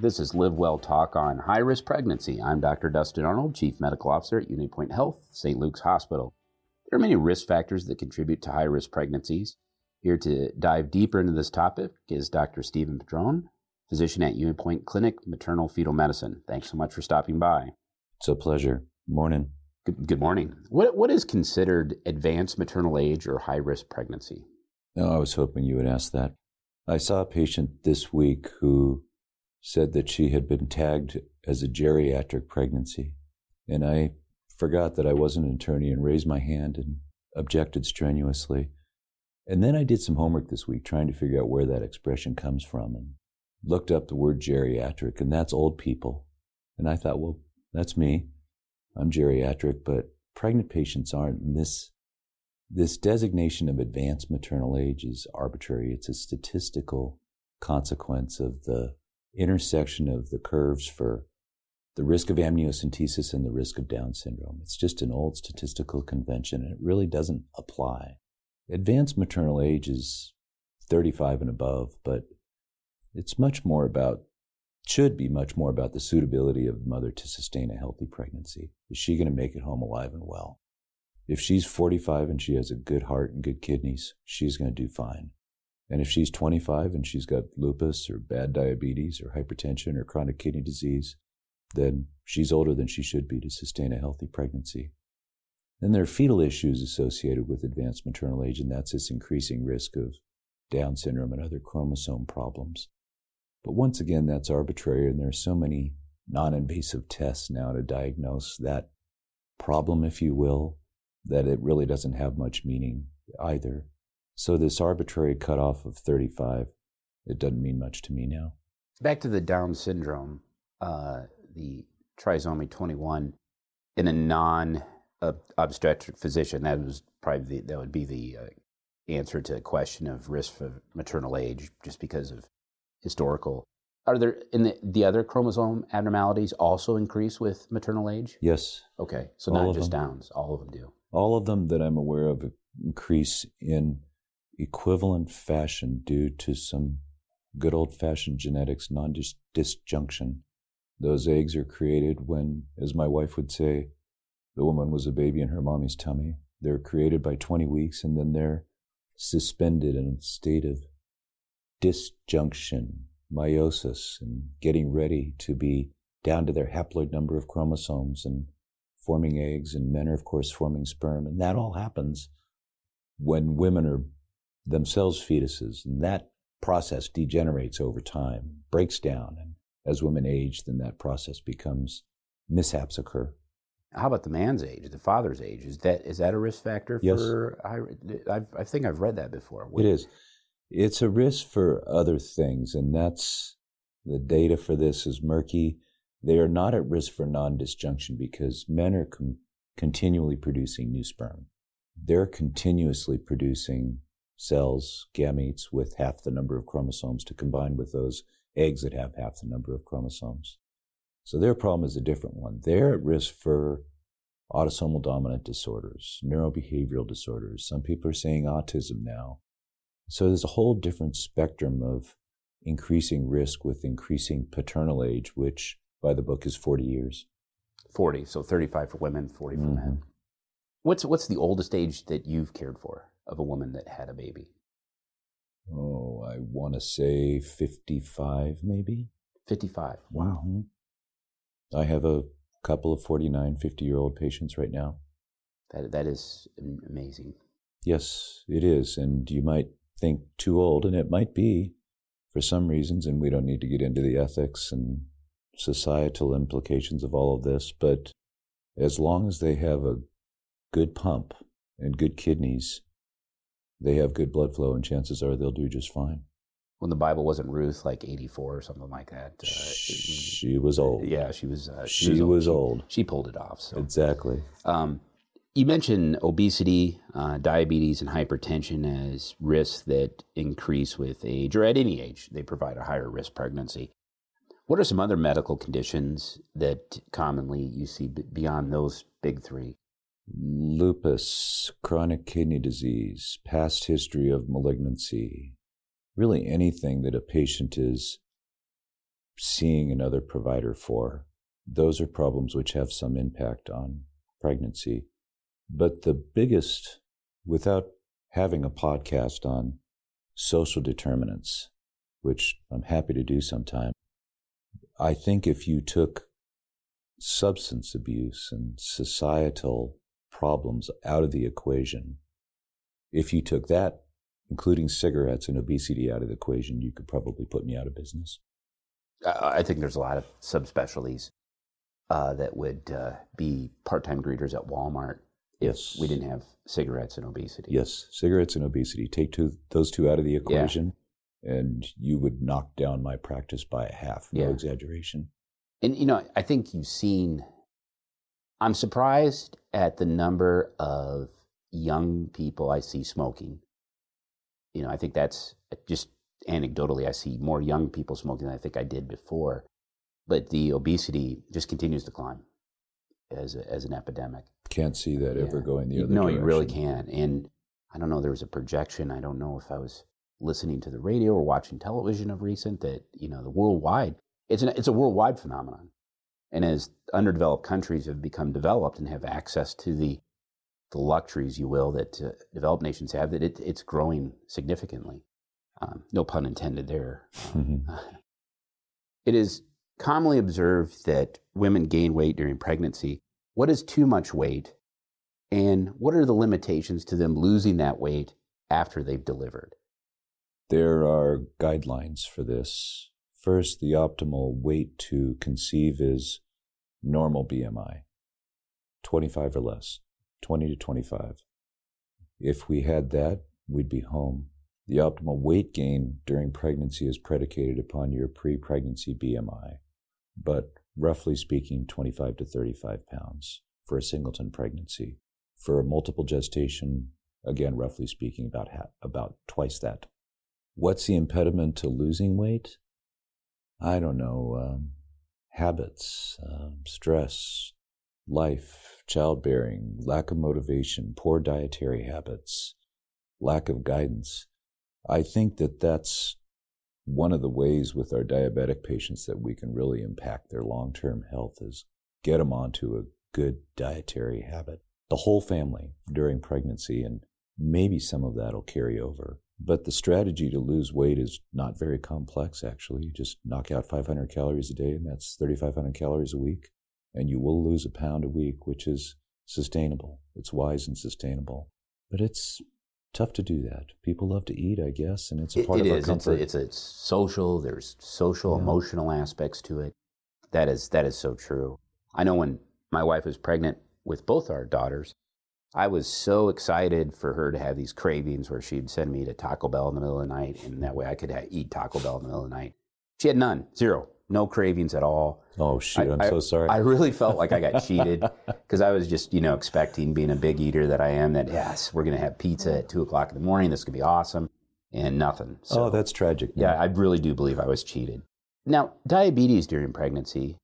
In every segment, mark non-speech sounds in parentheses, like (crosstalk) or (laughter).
This is Live Well Talk on high risk pregnancy. I'm Dr. Dustin Arnold, Chief Medical Officer at UnityPoint Health, St. Luke's Hospital. There are many risk factors that contribute to high risk pregnancies. Here to dive deeper into this topic is Dr. Stephen Padron, physician at UnityPoint Clinic, Maternal Fetal Medicine. Thanks so much for stopping by. It's a pleasure. Morning. Good, good morning. What, what is considered advanced maternal age or high risk pregnancy? No, I was hoping you would ask that. I saw a patient this week who said that she had been tagged as a geriatric pregnancy. And I forgot that I wasn't an attorney and raised my hand and objected strenuously. And then I did some homework this week trying to figure out where that expression comes from and looked up the word geriatric, and that's old people. And I thought, well, that's me. I'm geriatric, but pregnant patients aren't. And this this designation of advanced maternal age is arbitrary. It's a statistical consequence of the intersection of the curves for the risk of amniocentesis and the risk of Down syndrome. It's just an old statistical convention and it really doesn't apply. Advanced maternal age is 35 and above, but it's much more about, should be much more about the suitability of the mother to sustain a healthy pregnancy. Is she going to make it home alive and well? If she's 45 and she has a good heart and good kidneys, she's going to do fine. And if she's 25 and she's got lupus or bad diabetes or hypertension or chronic kidney disease, then she's older than she should be to sustain a healthy pregnancy. Then there are fetal issues associated with advanced maternal age, and that's this increasing risk of Down syndrome and other chromosome problems. But once again, that's arbitrary, and there are so many non invasive tests now to diagnose that problem, if you will, that it really doesn't have much meaning either. So this arbitrary cutoff of 35, it doesn't mean much to me now. Back to the Down syndrome, uh, the trisomy 21, in a non obstetric physician, that was probably the, that would be the uh, answer to the question of risk for maternal age, just because of historical. Are there in the, the other chromosome abnormalities also increase with maternal age? Yes. Okay, so all not just them. Downs, all of them do all of them that I'm aware of increase in equivalent fashion due to some good old fashioned genetics, non disjunction. Those eggs are created when, as my wife would say, the woman was a baby in her mommy's tummy. They're created by 20 weeks and then they're suspended in a state of disjunction, meiosis, and getting ready to be down to their haploid number of chromosomes and forming eggs, and men are, of course, forming sperm. And that all happens when women are themselves fetuses. And that process degenerates over time, breaks down. And as women age, then that process becomes mishaps occur. How about the man's age, the father's age? Is that is that a risk factor yes. for? I, I think I've read that before. What? It is. It's a risk for other things, and that's the data for this is murky. They are not at risk for non disjunction because men are com- continually producing new sperm. They're continuously producing cells, gametes, with half the number of chromosomes to combine with those eggs that have half the number of chromosomes. So their problem is a different one. They're at risk for autosomal dominant disorders, neurobehavioral disorders. Some people are saying autism now. So there's a whole different spectrum of increasing risk with increasing paternal age, which by the book is 40 years. 40, so 35 for women, 40 for mm-hmm. men. What's what's the oldest age that you've cared for of a woman that had a baby? Oh, I want to say 55 maybe. 55. Wow. Mm-hmm. I have a couple of 49, 50 year old patients right now. That that is amazing. Yes, it is, and you might think too old, and it might be for some reasons, and we don't need to get into the ethics and societal implications of all of this, but as long as they have a good pump and good kidneys, they have good blood flow, and chances are they'll do just fine. When the Bible wasn't Ruth, like 84 or something like that. Uh, she was old. Yeah, she was. Uh, she, she, was, old. old. She, she, pulled it off. So. Exactly. Um, you mentioned obesity, uh, diabetes, and hypertension as risks that increase with age or at any age. They provide a higher risk pregnancy. What are some other medical conditions that commonly you see beyond those big three? Lupus, chronic kidney disease, past history of malignancy, really anything that a patient is seeing another provider for. Those are problems which have some impact on pregnancy. But the biggest, without having a podcast on social determinants, which I'm happy to do sometime, I think if you took substance abuse and societal problems out of the equation, if you took that, including cigarettes and obesity out of the equation, you could probably put me out of business. I think there's a lot of subspecialties uh, that would uh, be part-time greeters at Walmart if yes. we didn't have cigarettes and obesity. Yes, cigarettes and obesity. Take two, those two out of the equation, yeah. and you would knock down my practice by a half. No yeah. exaggeration. And you know, I think you've seen. I'm surprised at the number of young people I see smoking. You know, I think that's just anecdotally. I see more young people smoking than I think I did before, but the obesity just continues to climb as a, as an epidemic. Can't see that yeah. ever going the other way. no, direction. you really can't. And I don't know. There was a projection. I don't know if I was listening to the radio or watching television of recent that you know the worldwide it's an, it's a worldwide phenomenon. And as underdeveloped countries have become developed and have access to the the luxuries, you will, that uh, developed nations have, that it, it's growing significantly. Um, no pun intended there. Um, it is commonly observed that women gain weight during pregnancy. What is too much weight? And what are the limitations to them losing that weight after they've delivered? There are guidelines for this. First, the optimal weight to conceive is normal BMI, 25 or less, 20 to 25. If we had that, we'd be home. The optimal weight gain during pregnancy is predicated upon your pre pregnancy BMI, but roughly speaking, 25 to 35 pounds for a singleton pregnancy. For a multiple gestation, again, roughly speaking, about, ha- about twice that. What's the impediment to losing weight? I don't know, um, habits, um, stress, life, childbearing, lack of motivation, poor dietary habits, lack of guidance. I think that that's one of the ways with our diabetic patients that we can really impact their long term health is get them onto a good dietary habit. The whole family during pregnancy, and maybe some of that will carry over. But the strategy to lose weight is not very complex, actually. You just knock out 500 calories a day, and that's 3,500 calories a week. And you will lose a pound a week, which is sustainable. It's wise and sustainable. But it's tough to do that. People love to eat, I guess, and it's a part it, it of is. our comfort. It's a, it's a social. There's social, yeah. emotional aspects to it. That is that is so true. I know when my wife was pregnant with both our daughters, I was so excited for her to have these cravings where she'd send me to Taco Bell in the middle of the night, and that way I could eat Taco Bell in the middle of the night. She had none, zero, no cravings at all. Oh shoot! I, am so sorry. I really felt like I got (laughs) cheated because I was just, you know, expecting, being a big eater that I am, that yes, we're going to have pizza at two o'clock in the morning. This could be awesome, and nothing. So, oh, that's tragic. Man. Yeah, I really do believe I was cheated. Now, diabetes during pregnancy.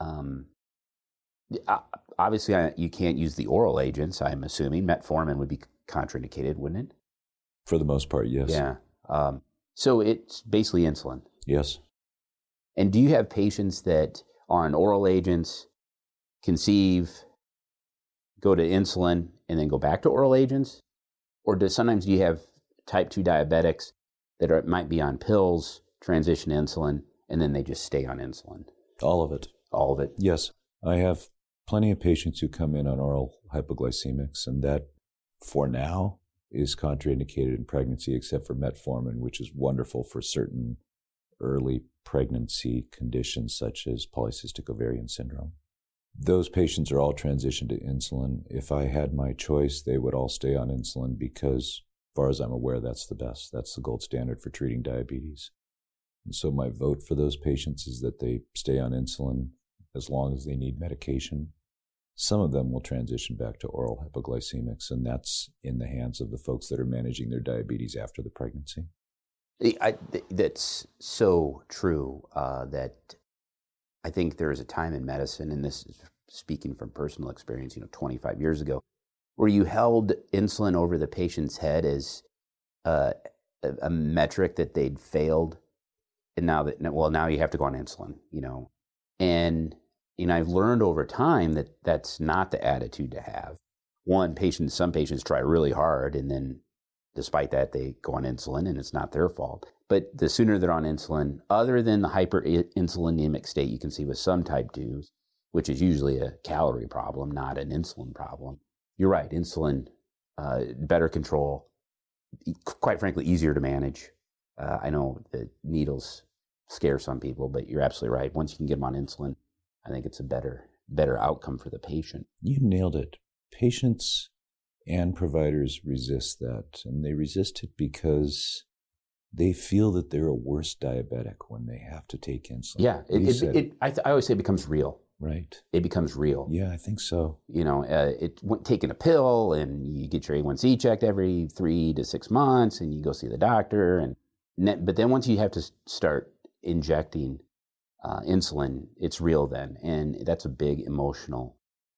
Um, obviously, you can't use the oral agents. I'm assuming metformin would be contraindicated, wouldn't it? For the most part, yes. Yeah. Um, so it's basically insulin. Yes. And do you have patients that are on oral agents, conceive, go to insulin, and then go back to oral agents? Or do sometimes do you have type 2 diabetics that are, might be on pills, transition insulin, and then they just stay on insulin? All of it. All of it? Yes. I have plenty of patients who come in on oral hypoglycemics, and that for now is contraindicated in pregnancy except for metformin, which is wonderful for certain early pregnancy conditions such as polycystic ovarian syndrome. Those patients are all transitioned to insulin. If I had my choice, they would all stay on insulin because, as far as I'm aware, that's the best. That's the gold standard for treating diabetes. And so my vote for those patients is that they stay on insulin as long as they need medication some of them will transition back to oral hypoglycemics, and that's in the hands of the folks that are managing their diabetes after the pregnancy. I, that's so true uh, that I think there is a time in medicine, and this is speaking from personal experience, you know, 25 years ago, where you held insulin over the patient's head as uh, a, a metric that they'd failed and now that well now you have to go on insulin you know and know i've learned over time that that's not the attitude to have. One patients some patients try really hard and then despite that they go on insulin and it's not their fault. But the sooner they're on insulin other than the hyperinsulinemic state you can see with some type 2s which is usually a calorie problem not an insulin problem you're right insulin uh, better control quite frankly easier to manage. Uh, i know the needles scare some people, but you're absolutely right. Once you can get them on insulin, I think it's a better better outcome for the patient. You nailed it. Patients and providers resist that, and they resist it because they feel that they're a worse diabetic when they have to take insulin. Yeah, it, it, it, I, th- I, always say it becomes real. Right. It becomes real. Yeah, I think so. You know, uh, it taking a pill, and you get your A1C checked every three to six months, and you go see the doctor, and but then once you have to start injecting uh, insulin, it's real then. And that's a big emotional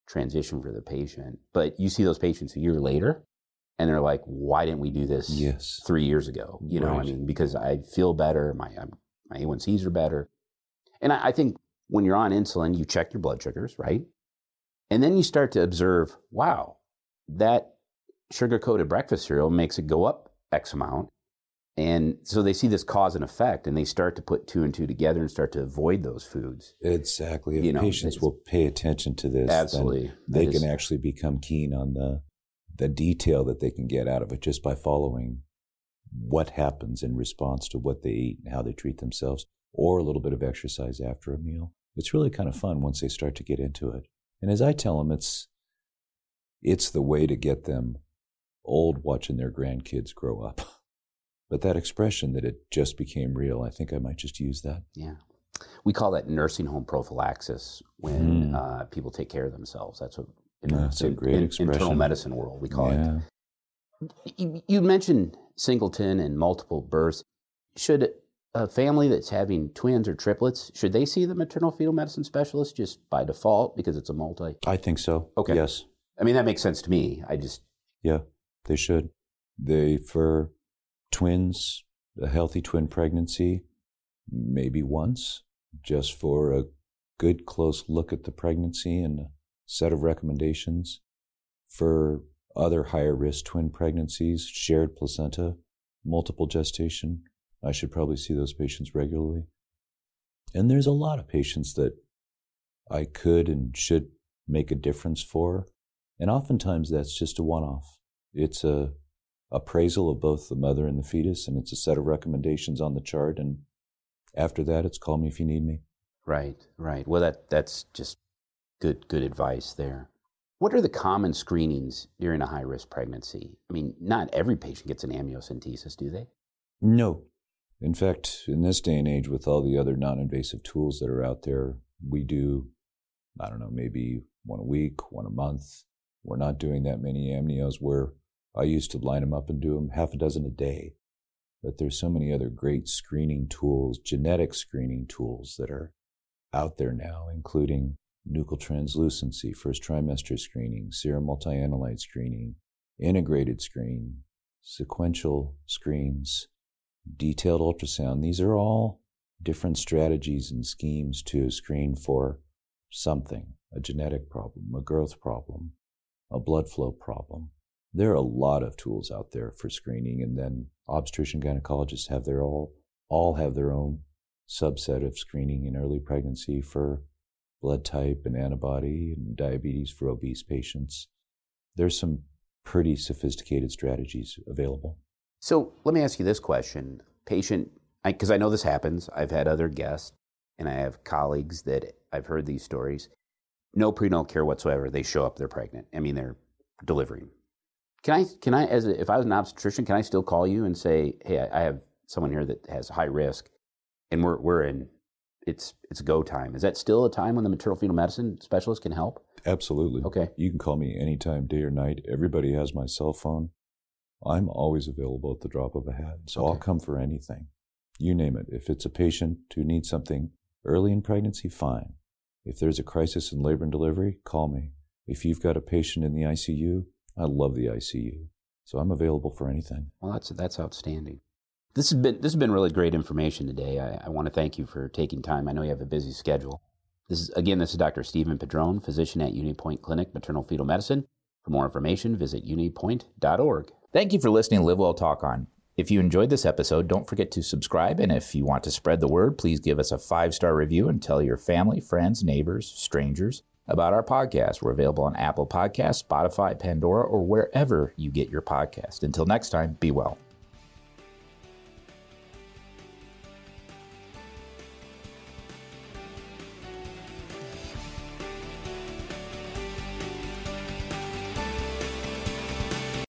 transition for the patient. But you see those patients a year later and they're like, why didn't we do this yes. three years ago? You know, right. I mean, because I feel better, my, my A1Cs are better. And I, I think when you're on insulin, you check your blood sugars, right? And then you start to observe, wow, that sugar coated breakfast cereal makes it go up X amount. And so they see this cause and effect and they start to put two and two together and start to avoid those foods. Exactly. If you know, patients will pay attention to this, absolutely, they can actually become keen on the the detail that they can get out of it just by following what happens in response to what they eat and how they treat themselves, or a little bit of exercise after a meal. It's really kind of fun once they start to get into it. And as I tell them, it's it's the way to get them old watching their grandkids grow up. (laughs) But that expression that it just became real, I think I might just use that. Yeah. We call that nursing home prophylaxis when mm. uh, people take care of themselves. That's what in, That's a great in, expression. internal medicine world we call yeah. it. You mentioned singleton and multiple births. Should a family that's having twins or triplets should they see the maternal fetal medicine specialist just by default because it's a multi? I think so. Okay. Yes. I mean that makes sense to me. I just yeah, they should. They for twins, a healthy twin pregnancy, maybe once, just for a good close look at the pregnancy and a set of recommendations. For other higher risk twin pregnancies, shared placenta, multiple gestation, I should probably see those patients regularly. And there's a lot of patients that I could and should make a difference for. And oftentimes that's just a one off. It's a appraisal of both the mother and the fetus, and it's a set of recommendations on the chart. And after that, it's call me if you need me. Right, right. Well, that that's just good good advice there. What are the common screenings during a high risk pregnancy? I mean, not every patient gets an amniocentesis, do they? No. In fact, in this day and age, with all the other non invasive tools that are out there, we do, I don't know, maybe one a week, one a month. We're not doing that many amnios. We're I used to line them up and do them half a dozen a day. But there's so many other great screening tools, genetic screening tools that are out there now, including nuchal translucency, first trimester screening, serum multianalyte screening, integrated screen, sequential screens, detailed ultrasound. These are all different strategies and schemes to screen for something a genetic problem, a growth problem, a blood flow problem there are a lot of tools out there for screening, and then obstetrician gynecologists have their all all have their own subset of screening in early pregnancy for blood type and antibody and diabetes for obese patients. There's some pretty sophisticated strategies available. So let me ask you this question. Patient, because I, I know this happens, I've had other guests and I have colleagues that I've heard these stories. No prenatal care whatsoever. They show up, they're pregnant. I mean, they're delivering. Can I, can I, as a, if I was an obstetrician, can I still call you and say, hey, I, I have someone here that has high risk, and we're we're in, it's it's go time. Is that still a time when the maternal fetal medicine specialist can help? Absolutely. Okay. You can call me anytime, day or night. Everybody has my cell phone. I'm always available at the drop of a hat, so okay. I'll come for anything. You name it. If it's a patient who needs something early in pregnancy, fine. If there's a crisis in labor and delivery, call me. If you've got a patient in the ICU, I love the ICU, so I'm available for anything. Well, that's that's outstanding. This has been this has been really great information today. I, I want to thank you for taking time. I know you have a busy schedule. This is again, this is Dr. Stephen Padron, physician at UnityPoint Clinic, Maternal Fetal Medicine. For more information, visit unitypoint.org. Thank you for listening to Live Well Talk On. If you enjoyed this episode, don't forget to subscribe. And if you want to spread the word, please give us a five star review and tell your family, friends, neighbors, strangers about our podcast. We're available on Apple Podcasts, Spotify, Pandora, or wherever you get your podcast. Until next time, be well.